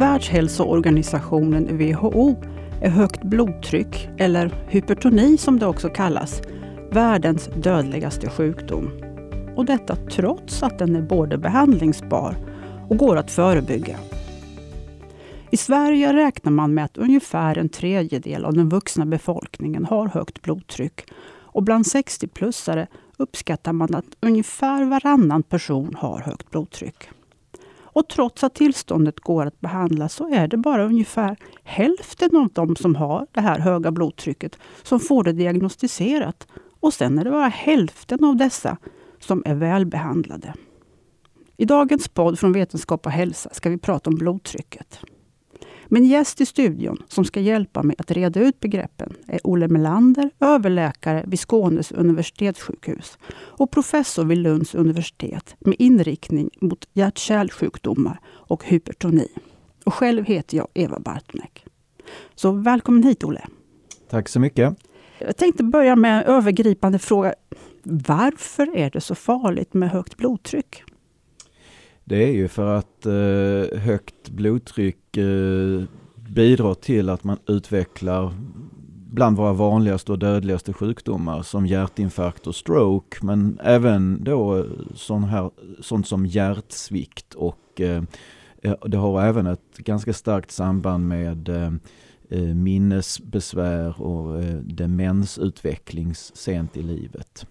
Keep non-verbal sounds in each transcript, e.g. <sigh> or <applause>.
Världshälsoorganisationen WHO är högt blodtryck, eller hypertoni som det också kallas, världens dödligaste sjukdom. Och detta trots att den är både behandlingsbar och går att förebygga. I Sverige räknar man med att ungefär en tredjedel av den vuxna befolkningen har högt blodtryck. Och bland 60-plussare uppskattar man att ungefär varannan person har högt blodtryck. Och trots att tillståndet går att behandla så är det bara ungefär hälften av de som har det här höga blodtrycket som får det diagnostiserat. Och sen är det bara hälften av dessa som är välbehandlade. I dagens podd från Vetenskap och hälsa ska vi prata om blodtrycket. Min gäst i studion som ska hjälpa mig att reda ut begreppen är Olle Melander, överläkare vid Skånes universitetssjukhus och professor vid Lunds universitet med inriktning mot hjärt-kärlsjukdomar och hypertoni. Och själv heter jag Eva Bartnek. Så välkommen hit Olle! Tack så mycket! Jag tänkte börja med en övergripande fråga. Varför är det så farligt med högt blodtryck? Det är ju för att eh, högt blodtryck eh, bidrar till att man utvecklar bland våra vanligaste och dödligaste sjukdomar som hjärtinfarkt och stroke men även då eh, sån här, sånt som hjärtsvikt och eh, eh, det har även ett ganska starkt samband med eh, eh minnesbesvär och eh, demensutveckling sent i livet.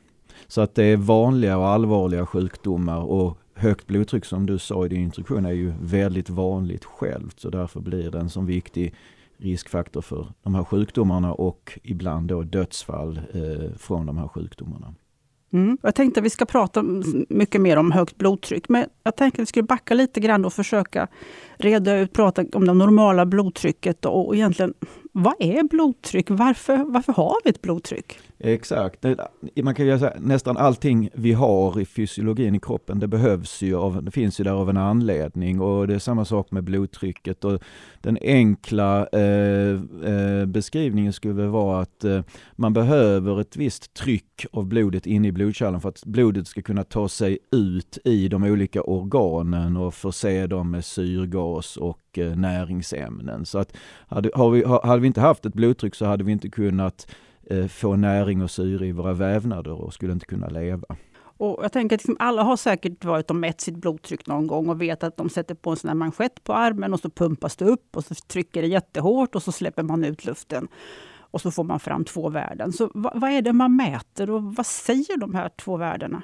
Så att det är vanliga och allvarliga sjukdomar och högt blodtryck som du sa i din introduktion är ju väldigt vanligt självt så därför blir det en så viktig riskfaktor för de här sjukdomarna och ibland då dödsfall eh, från de här sjukdomarna. Mm. Jag tänkte att vi ska prata mycket mer om högt blodtryck, men jag tänkte att vi skulle backa lite grann och försöka reda ut, prata om det normala blodtrycket och egentligen vad är blodtryck? Varför, varför har vi ett blodtryck? Exakt, man kan ju säga nästan allting vi har i fysiologin i kroppen, det behövs ju av, det finns ju där av en anledning och det är samma sak med blodtrycket och den enkla eh, eh, beskrivningen skulle vara att eh, man behöver ett visst tryck av blodet inne i blodkärlen för att blodet ska kunna ta sig ut i de olika organen och förse dem med syrgas och och näringsämnen. Så att hade, har vi, hade vi inte haft ett blodtryck så hade vi inte kunnat eh, få näring och syre i våra vävnader och skulle inte kunna leva. Och jag tänker att liksom alla har säkert varit och mätt sitt blodtryck någon gång och vet att de sätter på en sån här manschett på armen och så pumpas det upp och så trycker det jättehårt och så släpper man ut luften. Och så får man fram två värden. Så vad, vad är det man mäter och vad säger de här två värdena?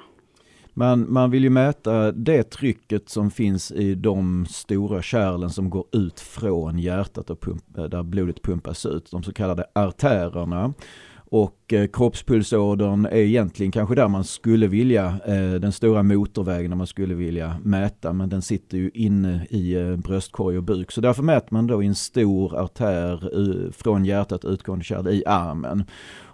Man, man vill ju mäta det trycket som finns i de stora kärlen som går ut från hjärtat och pump, eh, där blodet pumpas ut, de så kallade artärerna. Och eh, kroppspulsådern är egentligen kanske där man skulle vilja, eh, den stora motorvägen där man skulle vilja mäta, men den sitter ju inne i eh, bröstkorg och buk. Så därför mäter man då i en stor artär uh, från hjärtat utgående kärl i armen.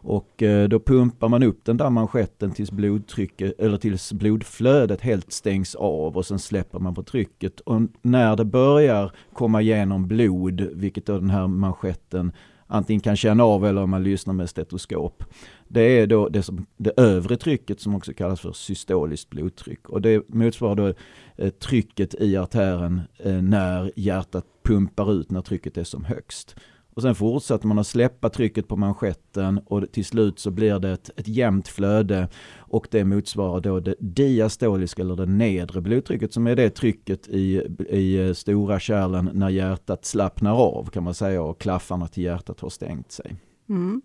Och eh, då pumpar man upp den där manschetten tills blodtrycket, eller tills blodflödet helt stängs av och sen släpper man på trycket. Och när det börjar komma igenom blod, vilket då den här manschetten antingen kan känna av eller om man lyssnar med stetoskop. Det är då det, som, det övre trycket som också kallas för systoliskt blodtryck och det motsvarar då eh, trycket i artären eh, när hjärtat pumpar ut när trycket är som högst. Och sen fortsätter man att släppa trycket på manschetten och till slut så blir det ett, ett jämnt flöde och det motsvarar då det diastoliska eller det nedre blodtrycket som är det trycket i, i eh, stora kärlen när hjärtat slappnar av kan man säga och klaffarna till hjärtat har stängt sig. Mm.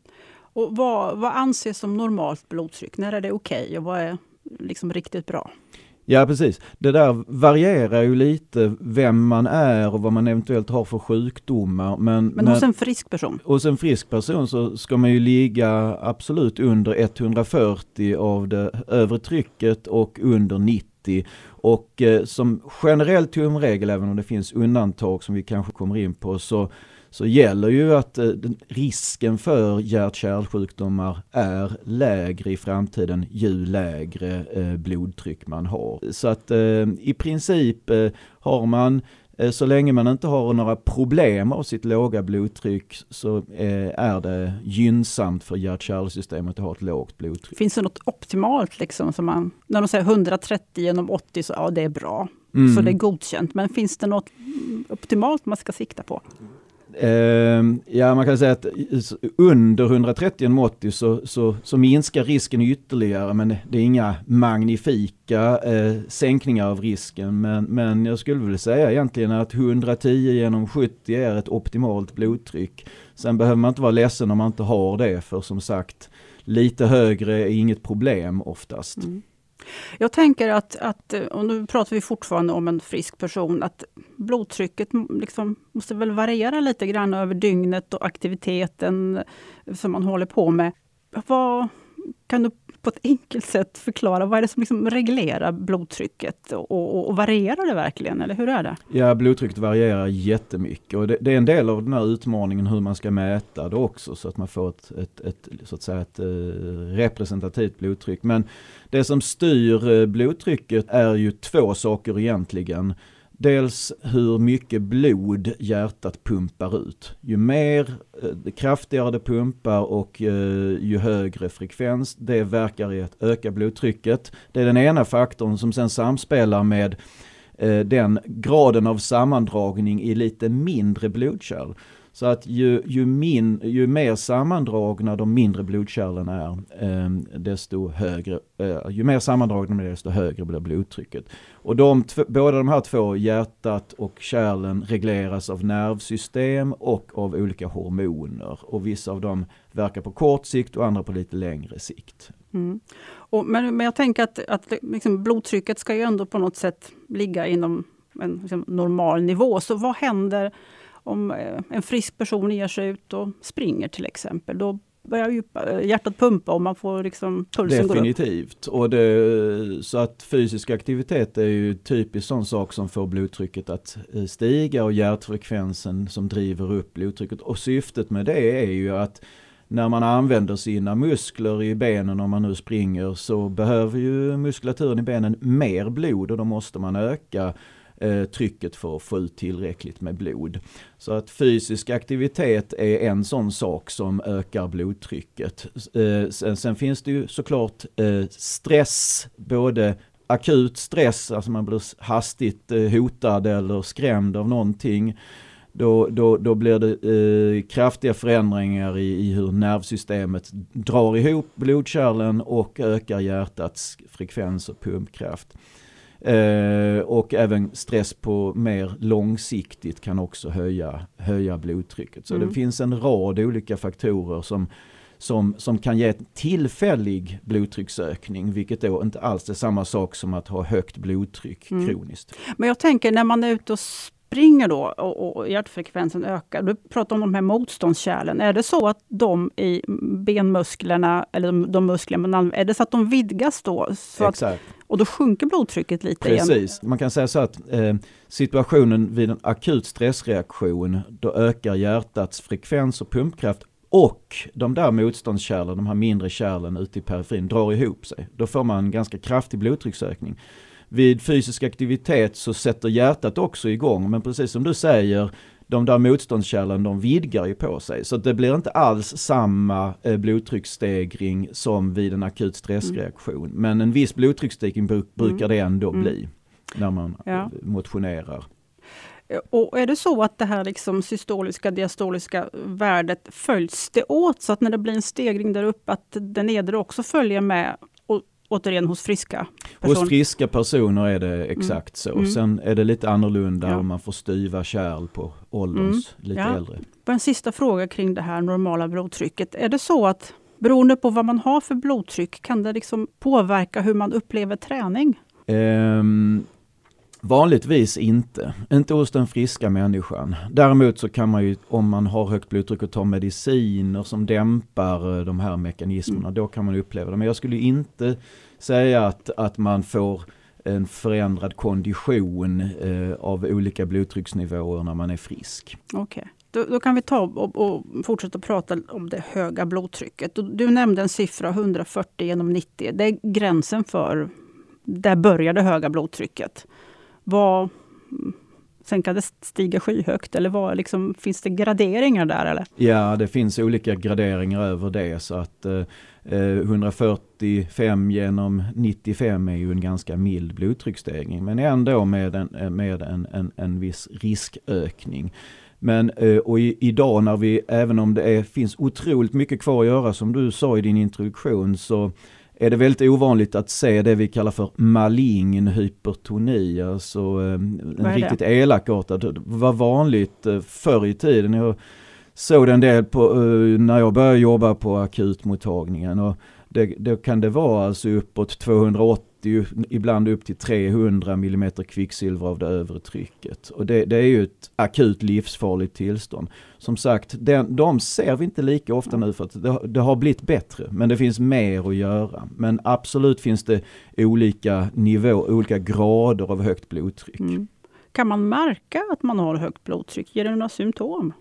Och vad, vad anses som normalt blodtryck? När är det okej okay och vad är liksom riktigt bra? Ja precis. Det där varierar ju lite vem man är och vad man eventuellt har för sjukdomar. Men, men hos en frisk person? Hos en frisk person så ska man ju ligga absolut under 140 av det övre trycket och under 90. Och eh, som generell tumregel, även om det finns undantag som vi kanske kommer in på, så så gäller ju att eh, risken för hjärt-kärlsjukdomar är lägre i framtiden ju lägre eh, blodtryck man har. Så att eh, i princip har man så länge man inte har några problem av sitt låga blodtryck så är det gynnsamt för hjärt-kärlsystemet att ha ett lågt blodtryck. Finns det något optimalt liksom? Som man, när de säger 130 genom 80 så ja, det är bra. mm. så det är godkänt. Men finns det något optimalt man ska sikta på? Ehm, ja, man kan säga att under 130 80 så, så, så minskar risken ytterligare, men det är inga magnifika eh, sänkningar av risken. Men, men jag skulle vilja säga egentligen att 110 genom 70 är ett optimalt blodtryck. Sen behöver man inte vara ledsen om man inte har det, för som sagt, lite högre är inget problem oftast. Mm. Jag tänker att, att, och nu pratar vi fortfarande om en frisk person, att blodtrycket liksom måste väl variera lite grann över dygnet och aktiviteten som man håller på med. Vad, kan du på ett enkelt sätt förklara vad är det som liksom reglerar blodtrycket och, och, och, varierar det verkligen, eller hur är det? Ja, blodtrycket varierar jättemycket och det, det, är en del av den här utmaningen hur man ska mäta det också så att man får ett, ett, ett så att säga ett, eh, representativt blodtryck. Men det som styr eh, blodtrycket är ju två saker egentligen. Dels hur mycket blod hjärtat pumpar ut. Ju mer eh, kraftigare det pumpar och eh, ju högre frekvens, det verkar i att öka blodtrycket. Det är den ena faktorn som sen samspelar med eh, den graden av sammandragning i lite mindre blodkärl. Så att ju, ju, min, ju mer sammandragna de mindre blodkärlen är, eh, desto högre, eh, ju mer sammandragna desto högre blir blodtrycket. Och de, båda de här två, hjärtat och kärlen, regleras av nervsystem och av olika hormoner. Och vissa av dem verkar på kort sikt och andra på lite längre sikt. Mm. Och, men, men jag tänker att, att liksom blodtrycket ska ju ändå på något sätt ligga inom en liksom, normal nivå. Så vad händer om eh, en frisk person ger sig ut och springer till exempel, då börjar ju eh, hjärtat pumpa och man får liksom pulsen Definitivt. Upp. Och det, så att fysisk aktivitet är ju typiskt sån sak som får blodtrycket att eh, stiga och hjärtfrekvensen som driver upp blodtrycket. Och syftet med det är ju att när man använder sina muskler i benen om man nu springer så behöver ju muskulaturen i benen mer blod och då måste man öka eh, trycket för att få ut tillräckligt med blod. Så att fysisk aktivitet är en sån sak som ökar blodtrycket. Eh, sen, sen, finns det ju såklart eh, stress, både akut stress, alltså man blir hastigt eh, hotad eller skrämd av någonting. Då, då, då blir det eh, kraftiga förändringar i, i hur nervsystemet drar ihop blodkärlen och ökar hjärtats frekvens och pumpkraft. Eh, och även stress på mer långsiktigt kan också höja, höja blodtrycket. Så mm. det finns en rad olika faktorer som, som, som kan ge tillfällig blodtrycksökning, vilket då inte alls är samma sak som att ha högt blodtryck mm. kroniskt. Men jag tänker när man är ute och springer då och, och hjärtfrekvensen ökar. Du pratar om de här motståndskärlen. Är det så att de i benmusklerna, eller de, de muskler man använder, är det så att de vidgas då? Så Exakt. Att, och då sjunker blodtrycket lite Precis. igen? Precis, man kan säga så att eh, situationen vid en akut stressreaktion, då ökar hjärtats frekvens och pumpkraft och de där motståndskärlen, de här mindre kärlen ute i periferin, drar ihop sig. Då får man en ganska kraftig blodtrycksökning. Vid fysisk aktivitet så sätter hjärtat också igång, men precis som du säger, de där motståndskärlen de vidgar ju på sig. Så det blir inte alls samma eh, blodtrycksstegring som vid en akut stressreaktion. Mm. Men en viss blodtrycksstegring brukar mm. det ändå mm. bli när man ja. motionerar. Och är det så att det här liksom systoliska diastoliska värdet följs det åt så att när det blir en stegring där uppe att det nedre också följer med återigen hos friska personer? Hos friska personer är det exakt mm. så. Mm. Sen är det lite annorlunda ja. om man får styva kärl på ålderns mm. lite ja. äldre. En sista fråga kring det här normala blodtrycket. Är det så att beroende på vad man har för blodtryck kan det liksom påverka hur man upplever träning? Um, Vanligtvis inte, inte hos den friska människan. Däremot så kan man ju, om man har högt blodtryck och tar mediciner som dämpar eh, de här mekanismerna, mm. då kan man uppleva det. Men jag skulle inte säga att, att man får en förändrad kondition eh, av olika blodtrycksnivåer när man är frisk. Okej. Okay. Då, då, kan vi ta och, och, fortsätta prata om det höga blodtrycket. Du, du nämnde en siffra 140 genom 90. Det är gränsen för, där börjar det höga blodtrycket. Vad sen kan det stiga skyhögt eller vad, liksom, finns det graderingar där eller? Ja, det finns olika graderingar över det så att eh, 145 genom 95 är ju en ganska mild blodtrycksstegring men ändå med en, med en, en, en viss riskökning. Men eh, och i, idag när vi, även om det är, finns otroligt mycket kvar att göra som du sa i din introduktion så är det väldigt ovanligt att se det vi kallar för malign hypertoni, alltså en riktigt elakartad. Det var vanligt förr i tiden. Jag såg det en del på, när jag började jobba på akutmottagningen. Och det, då kan det vara alltså uppåt 280 ibland upp till 300 mm kvicksilver av det övre trycket. Och det, det är ju ett akut livsfarligt tillstånd. Som sagt, den, de ser vi inte lika ofta nu för att det, det, har blivit bättre. Men det finns mer att göra. Men absolut finns det olika nivåer, olika grader av högt blodtryck. Mm. Kan man märka att man har högt blodtryck? Ger det några symptom?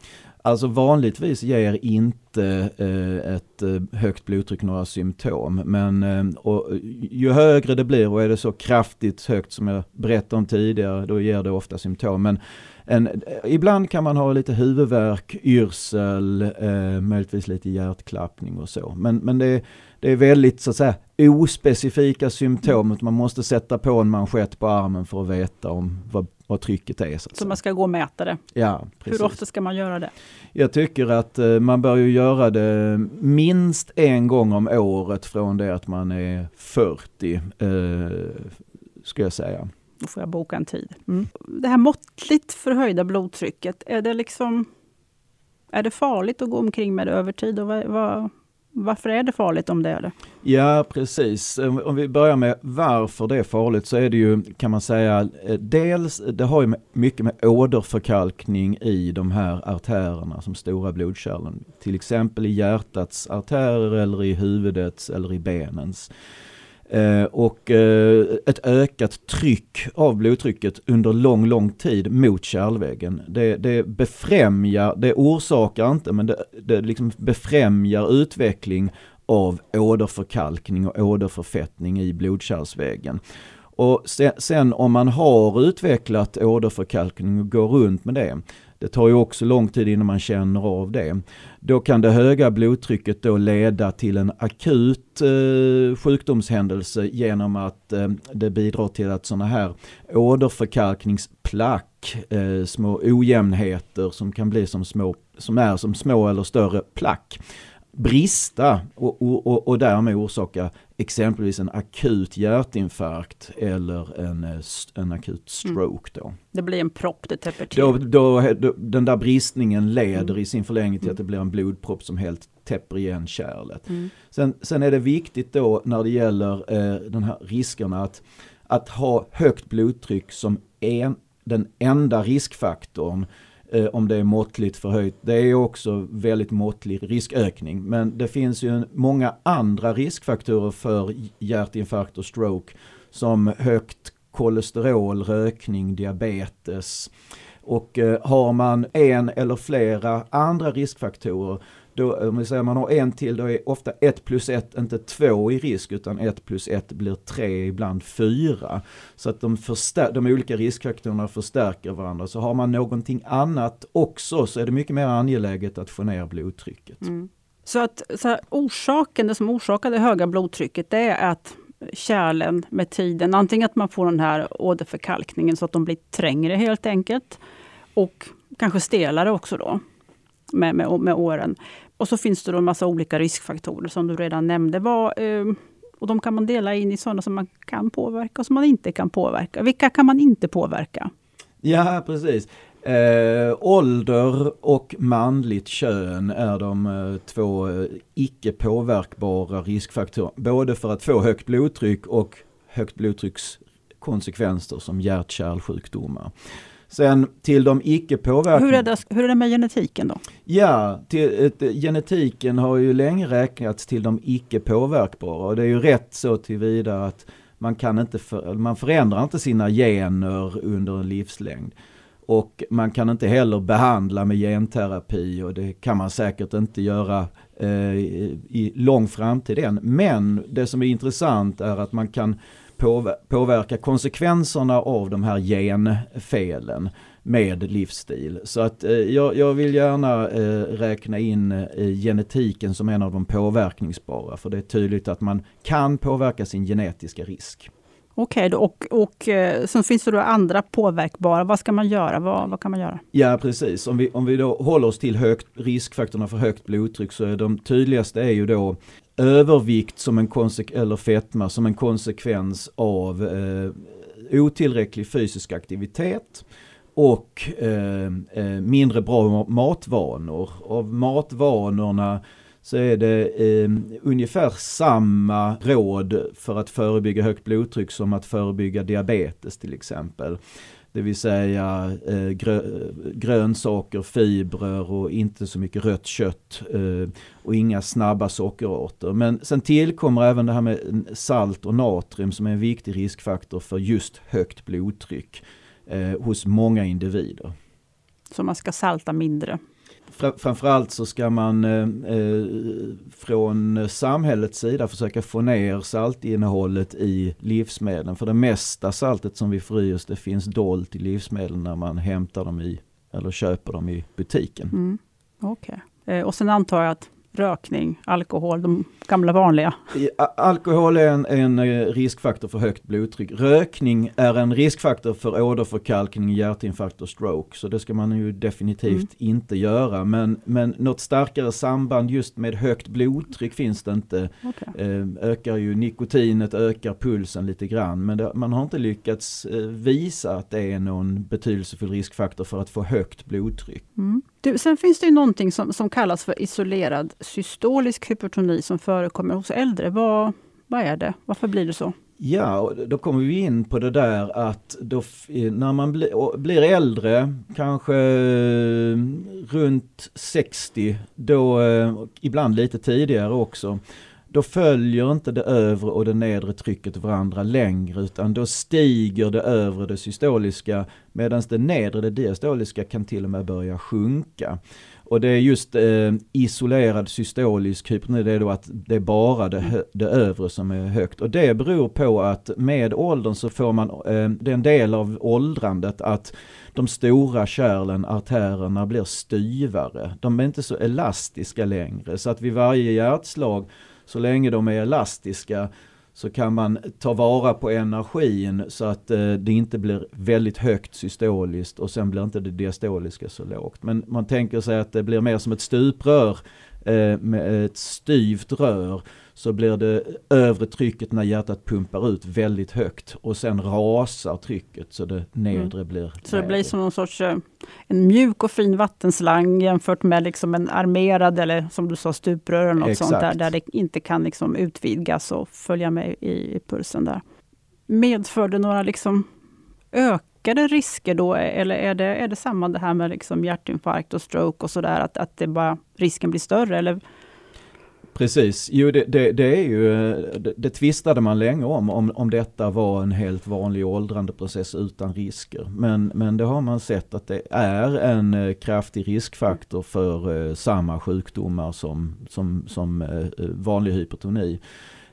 Alltså vanligtvis ger inte eh, ett eh, högt blodtryck några symptom. Men eh, och, ju högre det blir och är det så kraftigt högt som jag berättade om tidigare, då ger det ofta symptom. Men en, ibland kan man ha lite huvudvärk, yrsel, eh, möjligtvis lite hjärtklappning och så. Men, men det, det är väldigt så att säga ospecifika symptom. Man måste sätta på en manschett på armen för att veta om vad vad trycket är. Så, så man ska gå och mäta det? Ja, precis. Hur ofta ska man göra det? Jag tycker att eh, man bör ju göra det minst en gång om året från det att man är 40, eh, ska jag säga. Då får jag boka en tid. Mm. Det här måttligt förhöjda blodtrycket, är det liksom är det farligt att gå omkring med det över tid? Och vad, vad, varför är det farligt om det är det? Ja precis, om vi börjar med varför det är farligt så är det ju kan man säga eh, dels det har ju mycket med åderförkalkning i de här artärerna som stora blodkärlen. Till exempel i hjärtats artärer eller i huvudets eller i benens. Eh, och eh, ett ökat tryck av blodtrycket under lång, lång tid mot kärlväggen. Det, det befrämjar, det orsakar inte, men det, det liksom befrämjar utveckling av åderförkalkning och åderförfettning i blodkärlsväggen. Och sen, sen, om man har utvecklat åderförkalkning och går runt med det, det tar ju också lång tid innan man känner av det. Då kan det höga blodtrycket då leda till en akut eh, sjukdomshändelse genom att eh, det bidrar till att sådana här åderförkalkningsplack, eh, små ojämnheter som kan bli som små, som är som små eller större plack, brista och, och, och därmed orsaka exempelvis en akut hjärtinfarkt eller en, eh, en akut mm. stroke. Då. Det blir en propp, det täpper till. Då, då, då, den där bristningen leder mm. i sin förlängning till att det blir en blodpropp som helt täpper igen kärlet. Mm. Sen, sen är det viktigt då när det gäller eh, de här riskerna att, att ha högt blodtryck som en, den enda riskfaktorn Eh, om det är måttligt förhöjt. Det är också väldigt måttlig riskökning. Men det finns ju många andra riskfaktorer för hjärtinfarkt och stroke som högt kolesterol, rökning, diabetes. Och eh, har man en eller flera andra riskfaktorer då, om vi säger man har en till, då är ofta 1 plus 1 inte 2 i risk utan 1 plus 1 blir 3, ibland 4. Så att de, de olika riskfaktorerna förstärker varandra. Så har man någonting annat också så är det mycket mer angeläget att få ner blodtrycket. Mm. Så att så här, orsaken, det som orsakar det höga blodtrycket det är att kärlen med tiden, antingen att man får den här åderförkalkningen så att de blir trängre helt enkelt och kanske stelare också då med, med, med åren. Och så finns det då en massa olika riskfaktorer som du redan nämnde. Vad, eh, och de kan man dela in i sådana som man kan påverka och som man inte kan påverka. Vilka kan man inte påverka? Ja, precis. Eh, ålder och manligt kön är de eh, två eh, icke påverkbara riskfaktorer. Både för att få högt blodtryck och högt blodtryckskonsekvenser som hjärt-kärlsjukdomar. Sen till de icke påverkade. Hur är det, hur är det med genetiken då? Ja, till, genetiken har ju länge räknats till de icke påverkbara och det är ju rätt så tillvida att man kan inte, för, man förändrar inte sina gener under en livslängd. Och man kan inte heller behandla med genterapi och det kan man säkert inte göra eh, i lång framtid än. Men det som är intressant är att man kan påverka konsekvenserna av de här genfelen med livsstil. Så att eh, jag, jag, vill gärna eh, räkna in eh, genetiken som en av de påverkningsbara. För det är tydligt att man kan påverka sin genetiska risk. Okej, okay, och, och sen finns det då andra påverkbara. Vad ska man göra? Vad, vad kan man göra? Ja precis, om vi, om vi då håller oss till högt, riskfaktorerna för högt blodtryck så är de tydligaste är ju då övervikt som en eller fetma som en konsekvens av eh, otillräcklig fysisk aktivitet och eh, eh, mindre bra matvanor. Av matvanorna så är det eh, ungefär samma råd för att förebygga högt blodtryck som att förebygga diabetes till exempel. Det vill säga eh, grö, grönsaker, fibrer och inte så mycket rött kött eh, och inga snabba sockerarter. Men sen tillkommer även det här med salt och natrium som är en viktig riskfaktor för just högt blodtryck eh, hos många individer. Så man ska salta mindre? Framförallt så ska man eh, eh, från samhällets sida försöka få ner saltinnehållet i livsmedlen. För det mesta saltet som vi får i oss det finns dolt i livsmedlen när man hämtar dem i eller köper dem i butiken. Mm. Okej, okay. eh, och sen antar jag att rökning, alkohol, de gamla vanliga? Alkohol är en, en, eh, riskfaktor för högt blodtryck. Rökning är en riskfaktor för åderförkalkning, hjärtinfarkt och stroke. Så det ska man ju definitivt mm. inte göra. Men, men något starkare samband just med högt blodtryck finns det inte. Okay. Eh, ökar ju nikotinet, ökar pulsen lite grann. Men det, man har inte lyckats eh, visa att det är någon betydelsefull riskfaktor för att få högt blodtryck. Mm. Du, sen finns det ju någonting som, som kallas för isolerad systolisk hypertoni som förekommer hos äldre. Vad, vad är det? Varför blir det så? Ja, då kommer vi in på det där att då, när man bli, blir äldre, kanske eh, runt 60, då eh, ibland lite tidigare också, då följer inte det övre och det nedre trycket varandra längre utan då stiger det övre, det systoliska, medan det nedre, det diastoliska kan till och med börja sjunka. Och det är just eh, isolerad systolisk hypotoni, det är då att det är bara det, det övre som är högt. Och det beror på att med åldern så får man, eh, det är en del av åldrandet att de stora kärlen, artärerna blir styvare. De är inte så elastiska längre så att vid varje hjärtslag så länge de är elastiska så kan man ta vara på energin så att eh, det inte blir väldigt högt systoliskt och sen blir inte det diastoliska så lågt. Men man tänker sig att det blir mer som ett stuprör eh, med ett styvt rör så blir det övre trycket när hjärtat pumpar ut väldigt högt och sen rasar trycket så det nedre mm. blir Så det blir som någon sorts eh, en mjuk och fin vattenslang jämfört med liksom en armerad eller som du sa stuprör eller något Exakt. sånt där, där det inte kan liksom utvidgas och följa med i, i pulsen där. Medför det några liksom ökade risker då eller är det, är det samma det här med liksom hjärtinfarkt och stroke och sådär att, att det bara risken blir större eller Precis, jo det, det, det är ju, det, det, tvistade man länge om, om, om detta var en helt vanlig åldrandeprocess utan risker. Men, men det har man sett att det är en eh, kraftig riskfaktor för eh, samma sjukdomar som, som, som eh, vanlig hypertoni.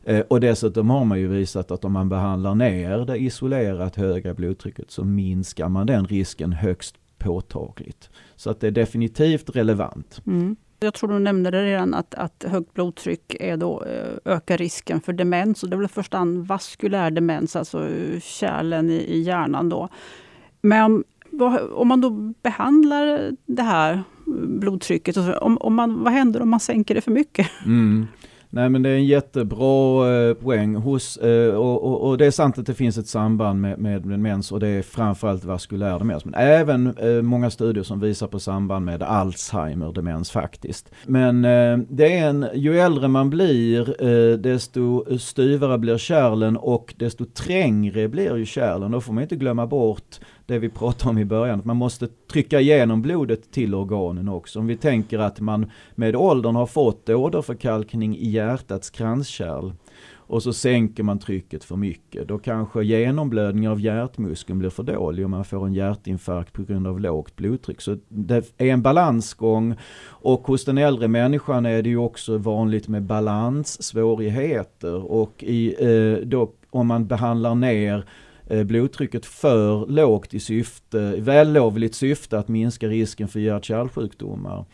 Eh, och dessutom har man ju visat att om man behandlar ner det isolerat höga blodtrycket så minskar man den risken högst påtagligt. Så att det är definitivt relevant. Mm. Jag tror du nämnde det redan att, att högt blodtryck är då, eh, ökar risken för demens. Och det är väl i första hand vaskulär demens, alltså eh, kärlen i, i hjärnan. Då. Men vad, om man då behandlar det här blodtrycket, om, om man, vad händer om man sänker det för mycket? Mm. Nej men det är en jättebra eh, poäng hos, eh, och, och, och, det är sant att det finns ett samband med, med demens och det är framförallt vaskulär demens. Men även eh, många studier som visar på samband med Alzheimer demens faktiskt. Men eh, det är en, ju äldre man blir eh, desto styvare blir kärlen och desto trängre blir ju kärlen. Då får man inte glömma bort det vi pratade om i början, att man måste trycka igenom blodet till organen också. Om vi tänker att man med åldern har fått åderförkalkning i hjärtats kranskärl och så sänker man trycket för mycket. Då kanske genomblödningen av hjärtmuskeln blir för dålig och man får en hjärtinfarkt på grund av lågt blodtryck. Så det är en balansgång och hos den äldre människan är det ju också vanligt med balanssvårigheter och i, eh, då, om man behandlar ner blodtrycket för lågt i syfte, vällovligt syfte att minska risken för hjärt-kärlsjukdomar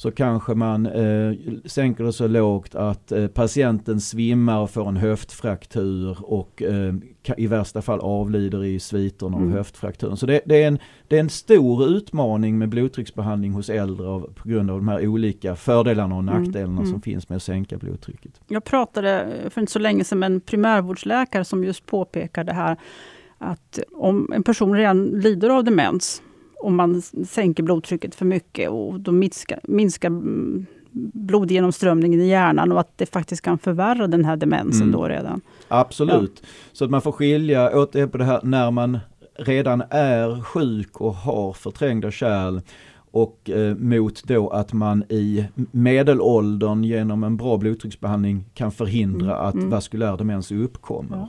så kanske man eh, sänker det så lågt att eh, patienten svimmar och får en höftfraktur och eh, i värsta fall avlider i sviterna av mm. höftfrakturen. Så det, det, är en, det är en stor utmaning med blodtrycksbehandling hos äldre av, på grund av de här olika fördelarna och mm. nackdelarna mm. som finns med att sänka blodtrycket. Jag pratade för inte så länge sedan med en primärvårdsläkare som just påpekade här att om en person redan lider av demens om man sänker blodtrycket för mycket och då minskar, minskar blodgenomströmningen i hjärnan och att det faktiskt kan förvärra den här demensen mm. då redan. Absolut. Ja. Så att man får skilja återigen på det här när man redan är sjuk och har förträngda kärl och eh, mot då att man i medelåldern genom en bra blodtrycksbehandling kan förhindra mm. att mm. vaskulär demens uppkommer. Ja.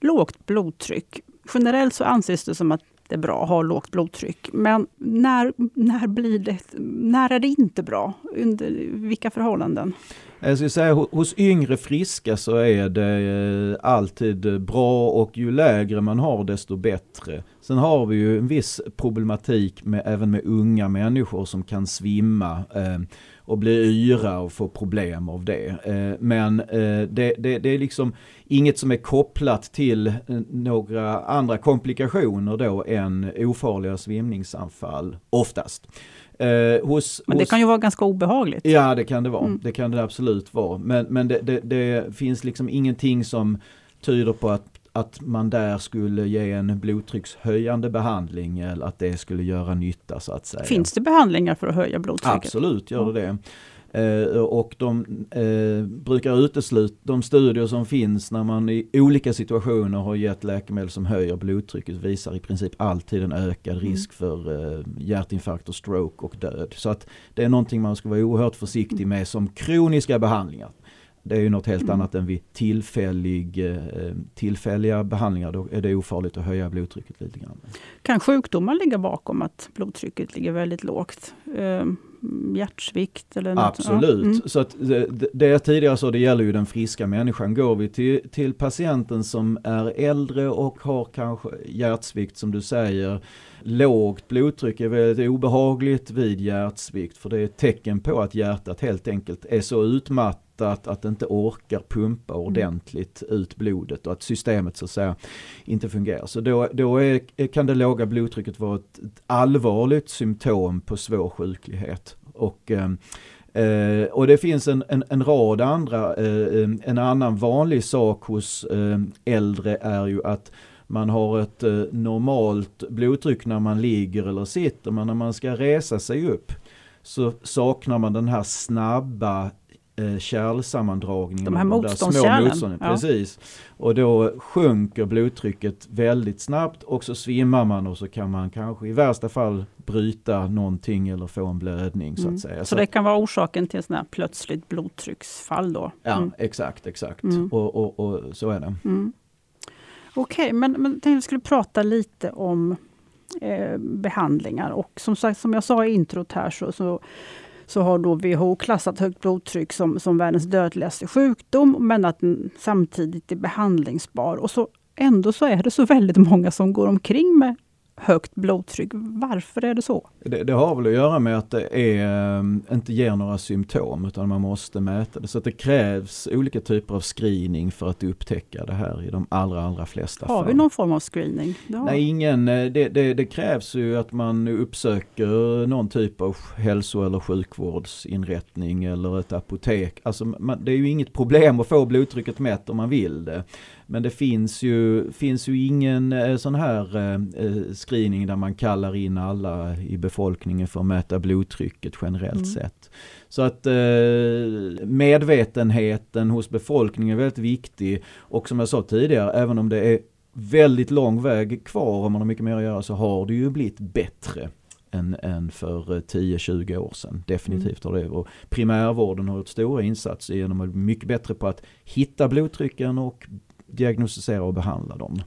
Lågt blodtryck. Generellt så anses det som att det är bra att ha lågt blodtryck. Men när, när, blir det, när är det inte bra? Under vilka förhållanden? Jag skulle säga hos yngre friska så är det eh, alltid bra och ju lägre man har desto bättre. Sen har vi ju en viss problematik med, även med unga människor som kan svimma. Eh, och bli yra och få problem av det. Eh, men eh, det, det, det är liksom inget som är kopplat till eh, några andra komplikationer då än ofarliga svimningsanfall, oftast. Eh, hos, men det hos, kan ju vara ganska obehagligt. Ja det kan det vara, mm. det kan det absolut vara. Men, men det, det, det, finns liksom ingenting som tyder på att att man där skulle ge en blodtryckshöjande behandling eller att det skulle göra nytta så att säga. Finns det behandlingar för att höja blodtrycket? Absolut gör det det. Eh, och de eh, brukar utesluta, de studier som finns när man i olika situationer har gett läkemedel som höjer blodtrycket visar i princip alltid en ökad mm. risk för eh, hjärtinfarkt och stroke och död. Så att det är någonting man ska vara oerhört försiktig med som kroniska behandlingar. Det är ju något helt annat än vid tillfällig, eh, tillfälliga behandlingar. Då är det ofarligt att höja blodtrycket lite grann. Kan sjukdomar ligga bakom att blodtrycket ligger väldigt lågt? Eh, hjärtsvikt eller något? Absolut. Ja. Mm. Så att det, det jag tidigare sa, det gäller ju den friska människan. Går vi till, till patienten som är äldre och har kanske hjärtsvikt som du säger, lågt blodtryck är väldigt obehagligt vid hjärtsvikt för det är ett tecken på att hjärtat helt enkelt är så utmattat att, att det inte orkar pumpa mm. ordentligt ut blodet och att systemet så att säga inte fungerar. Så då, då är, kan det låga blodtrycket vara ett, ett allvarligt symptom på svår sjuklighet. Och, eh, och det finns en, en, en rad andra, eh, en annan vanlig sak hos eh, äldre är ju att man har ett eh, normalt blodtryck när man ligger eller sitter men när man ska resa sig upp så saknar man den här snabba eh, kärlsammandragningen. De här motståndskärlen. Motstånd, ja. Precis. Och då sjunker blodtrycket väldigt snabbt och så svimmar man och så kan man kanske i värsta fall bryta någonting eller få en blödning så att mm. säga. Så, det kan vara orsaken till här plötsligt blodtrycksfall då? Ja, mm. exakt, exakt. Mm. Och, och, och, så är det. Mm. Okej, okay, men, men jag skulle prata lite om eh, behandlingar och som sagt, som jag sa i introt här så, så så har då WHO klassat högt blodtryck som, som världens dödligaste sjukdom, men att den samtidigt är behandlingsbar. Och så ändå så är det så väldigt många som går omkring med högt blodtryck. Varför är det så? Det, det, har väl att göra med att det är, um, inte ger några symptom utan man måste mäta det. Så det krävs olika typer av screening för att upptäcka det här i de allra, allra flesta har fall. Har vi någon form av screening? Nej, ingen. Eh, det, det, det, krävs ju att man uppsöker någon typ av hälso eller sjukvårdsinrättning eller ett apotek. Alltså man, det är ju inget problem att få blodtrycket mätt om man vill det. Men det finns ju, finns ju ingen eh, sån här eh, eh, screening där man kallar in alla i befolkningen för att mäta blodtrycket generellt mm. sett. Så att medvetenheten hos befolkningen är väldigt viktig och som jag sa tidigare, även om det är väldigt lång väg kvar och man har mycket mer att göra så har det ju blivit bättre än, än för 10-20 år sedan. Definitivt har det. Och primärvården har gjort stora insatser genom att bli mycket bättre på att hitta blodtrycken och diagnostisera och behandla dem.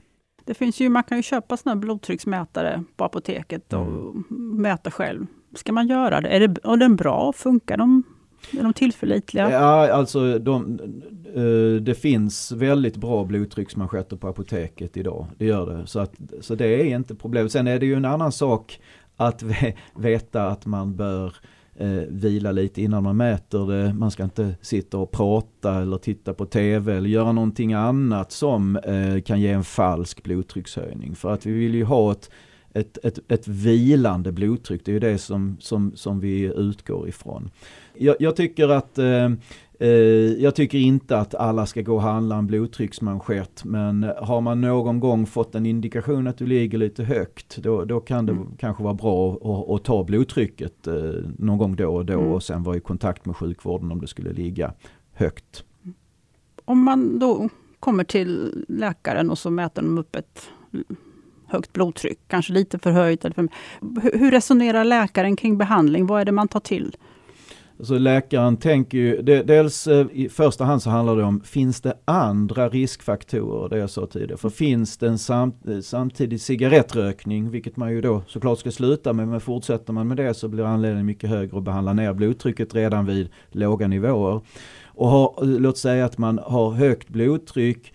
Det finns ju, man kan ju köpa sådana blodtrycksmätare på apoteket och mm. mäta själv. Ska man göra det? Är, det, är den bra? Funkar de? Är de tillförlitliga? Ja, alltså de, eh, det finns väldigt bra blodtrycksmanschetter på apoteket idag. Det gör det. Så, att, så det är inte problemet. Sen är det ju en annan sak att <laughs> veta att man bör eh, vila lite innan man mäter det. Man ska inte sitta och prata eller titta på TV eller göra någonting annat som eh, kan ge en falsk blodtryckshöjning. För att vi vill ju ha ett, ett, ett, ett vilande blodtryck, det är ju det som, som, som vi utgår ifrån. Jag, jag tycker att eh, jag tycker inte att alla ska gå och handla en blodtrycksmanschett men har man någon gång fått en indikation att du ligger lite högt då, då kan det mm. kanske vara bra att, att ta blodtrycket eh, någon gång då och då mm. och sen vara i kontakt med sjukvården om det skulle ligga högt. Om man då kommer till läkaren och så mäter de upp ett högt blodtryck, kanske lite förhöjt. Eller för, hur resonerar läkaren kring behandling? Vad är det man tar till? Så läkaren tänker ju, dels eh, i första hand så handlar det om, finns det andra riskfaktorer, det jag sa tidigare. För finns det en samt, eh, samtidig cigarettrökning, vilket man ju då såklart ska sluta med, men fortsätter man med det så blir anledningen mycket högre att behandla ner blodtrycket redan vid låga nivåer. Och har, eh, låt säga att man har högt blodtryck,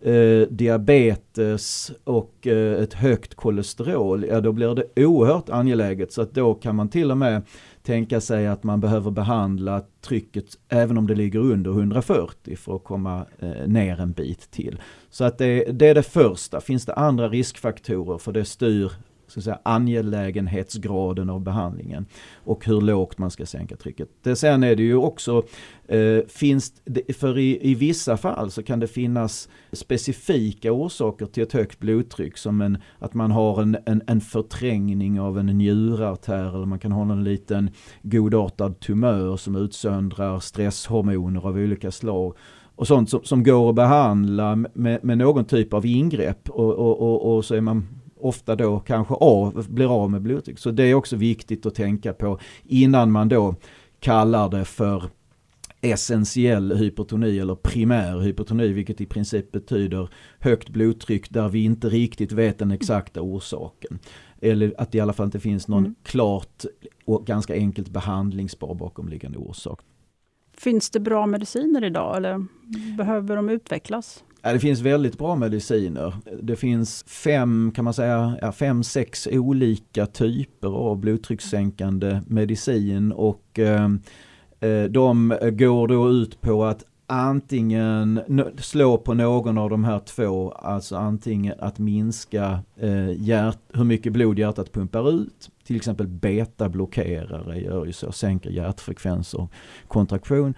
eh, diabetes och eh, ett högt kolesterol, ja då blir det oerhört angeläget så att då kan man till och med tänka sig att man behöver behandla trycket även om det ligger under 140 för att komma eh, ner en bit till. Så att det, det, är det första. Finns det andra riskfaktorer för det styr ska säga, angelägenhetsgraden av behandlingen och hur lågt man ska sänka trycket. Det, sen är det ju också, eh, finns för i, i vissa fall så kan det finnas specifika orsaker till ett högt blodtryck som en, att man har en, en, en förträngning av en njurartär eller man kan ha en liten godartad tumör som utsöndrar stresshormoner av olika slag och sånt som, som går att behandla med, med någon typ av ingrepp och, och, och, och så är man ofta då kanske av, blir av med blodtryck. Så det är också viktigt att tänka på innan man då kallar det för essentiell hypertoni eller primär hypertoni vilket i princip betyder högt blodtryck där vi inte riktigt vet den exakta orsaken. Eller att det i alla fall inte finns någon mm. klart och ganska enkelt behandlingsbar bakomliggande orsak. Finns det bra mediciner idag eller behöver de utvecklas? Det finns väldigt bra mediciner. Det finns fem, kan man säga, ja, fem, sex olika typer av blodtryckssänkande medicin och ehm, eh de går då ut på att antingen slå på någon av de här två, alltså antingen att minska eh, hjärt, hur mycket blod hjärtat pumpar ut, till exempel betablockerare gör ju så, sänker hjärtfrekvens och kontraktion.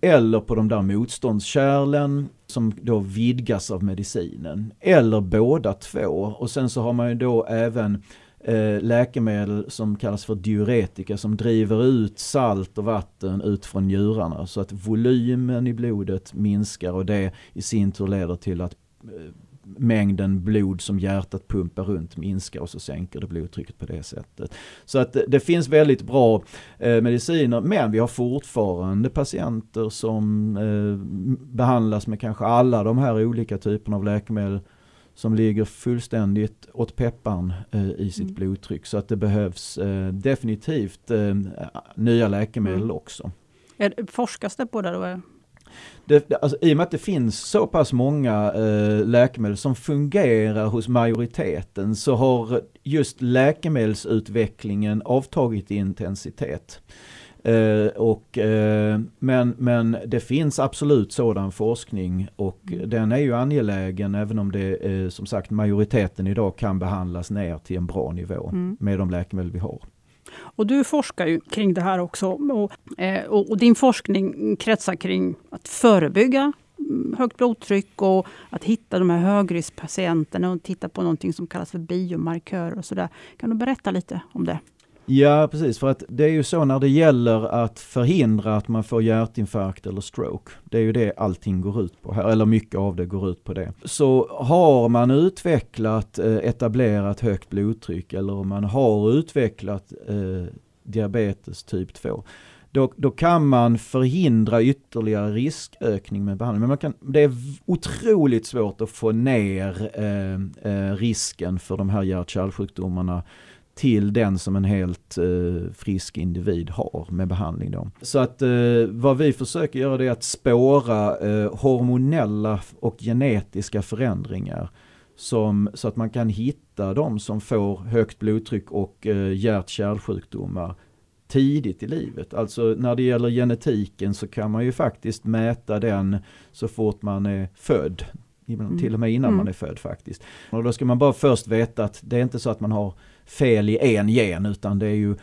Eller på de där motståndskärlen som då vidgas av medicinen. Eller båda två. Och sen så har man ju då även eh, läkemedel som kallas för diuretika som driver ut salt och vatten ut från njurarna så att volymen i blodet minskar och det i sin tur leder till att eh, mängden blod som hjärtat pumpar runt minskar och så sänker det blodtrycket på det sättet. Så att det finns väldigt bra eh, mediciner men vi har fortfarande patienter som eh, behandlas med kanske alla de här olika typerna av läkemedel som ligger fullständigt åt peppan eh, i sitt mm. blodtryck. Så att det behövs eh, definitivt eh, nya läkemedel mm. också. Är, forskas det på det då? Det, alltså, I och med att det finns så pass många eh, läkemedel som fungerar hos majoriteten så har just läkemedelsutvecklingen avtagit i intensitet. Eh, och, eh, men, men det finns absolut sådan forskning och den är ju angelägen även om det eh, som sagt majoriteten idag kan behandlas ner till en bra nivå mm. med de läkemedel vi har. Och du forskar ju kring det här också. Och, eh, och, och din forskning kretsar kring att förebygga mm, högt blodtryck och att hitta de här högriskpatienterna och titta på någonting som kallas för biomarkörer och sådär. Kan du berätta lite om det? Ja, precis. För att det är ju så när det gäller att förhindra att man får hjärtinfarkt eller stroke. Det är ju det allting går ut på här, eller mycket av det går ut på det. Så har man utvecklat eh, etablerat högt blodtryck eller om man har utvecklat eh, diabetes typ 2 då, då, kan man förhindra ytterligare riskökning med behandling. Men man kan, det är otroligt svårt att få ner eh, eh, risken för de här hjärt-kärlsjukdomarna till den som en helt eh, frisk individ har med behandling. Då. Så att eh, vad vi försöker göra det är att spåra eh, hormonella och genetiska förändringar som, så att man kan hitta de som får högt blodtryck och eh, hjärt-kärlsjukdomar tidigt i livet. Alltså när det gäller genetiken så kan man ju faktiskt mäta den så fort man är född. Till och med innan mm. man är född faktiskt. Och då ska man bara först veta att det är inte så att man har fel i en gen utan det är ju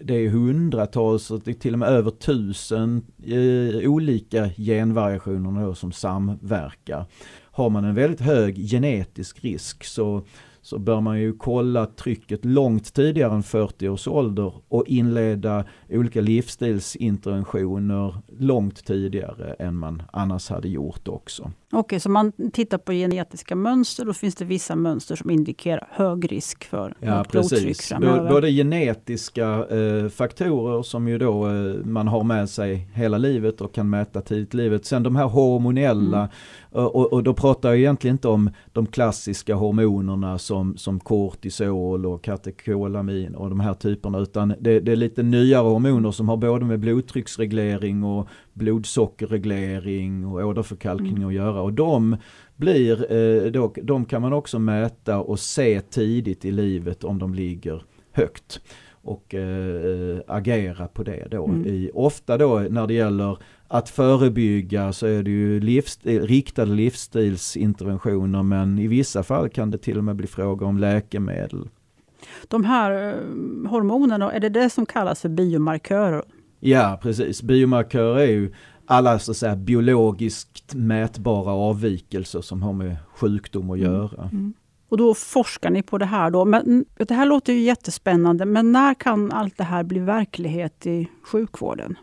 det är hundratals, till och med över tusen eh, olika genvariationer som samverkar. Har man en väldigt hög genetisk risk så så bör man ju kolla trycket långt tidigare än 40 års ålder och inleda olika livsstilsinterventioner långt tidigare än man annars hade gjort också. Okej, så man tittar på genetiska mönster, då finns det vissa mönster som indikerar hög risk för ja, blodtryck framöver? Både genetiska eh, faktorer som ju då eh, man har med sig hela livet och kan mäta tidigt i livet. Sen de här hormonella mm och, och, då pratar jag egentligen inte om de klassiska hormonerna som, som kortisol och katekolamin och de här typerna utan det, det, är lite nyare hormoner som har både med blodtrycksreglering och blodsockerreglering och åderförkalkning mm. att göra och de blir, eh, då, de kan man också mäta och se tidigt i livet om de ligger högt och eh, agera på det då. Mm. I, ofta då när det gäller att förebygga så är det ju livsstil, riktade livsstilsinterventioner men i vissa fall kan det till och med bli fråga om läkemedel. De här eh, hormonerna, är det det som kallas för biomarkörer? Ja precis, biomarkörer är ju alla så att säga, biologiskt mätbara avvikelser som har med sjukdom att mm. göra. Mm. Mm. Och då forskar ni på det här. Då. Men, det här låter ju jättespännande, men när kan allt det här bli verklighet i sjukvården?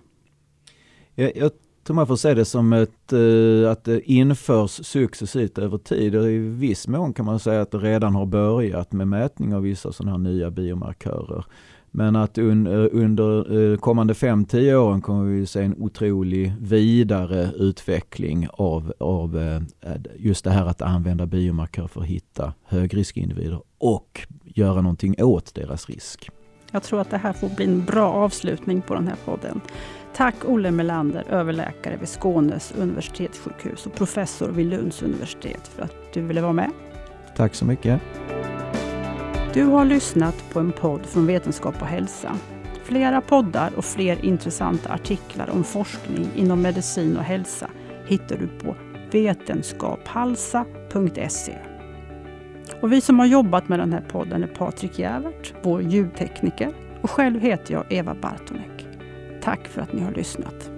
Jag, jag tror man får se det som ett, eh, att det införs successivt över tid och i viss mån kan man säga att det redan har börjat med mätning av vissa sådana här nya biomarkörer. Men att un, eh, under eh, kommande 5-10 åren kommer vi se en otrolig vidare utveckling av, av just det här att använda biomarkörer för att hitta högriskindivider och göra någonting åt deras risk. Jag tror att det här får bli en bra avslutning på den här podden. Tack Olle Melander, överläkare vid Skånes universitetssjukhus och professor vid Lunds universitet för att du ville vara med. Tack så mycket. Du har lyssnat på en podd från Vetenskap och hälsa. Flera poddar och fler intressanta artiklar om forskning inom medicin och hälsa hittar du på vetenskaphalsa.se. Och vi som har jobbat med den här podden är Patrik Jävert, vår ljudtekniker, och själv heter jag Eva Bartonek. Tack för att ni har lyssnat.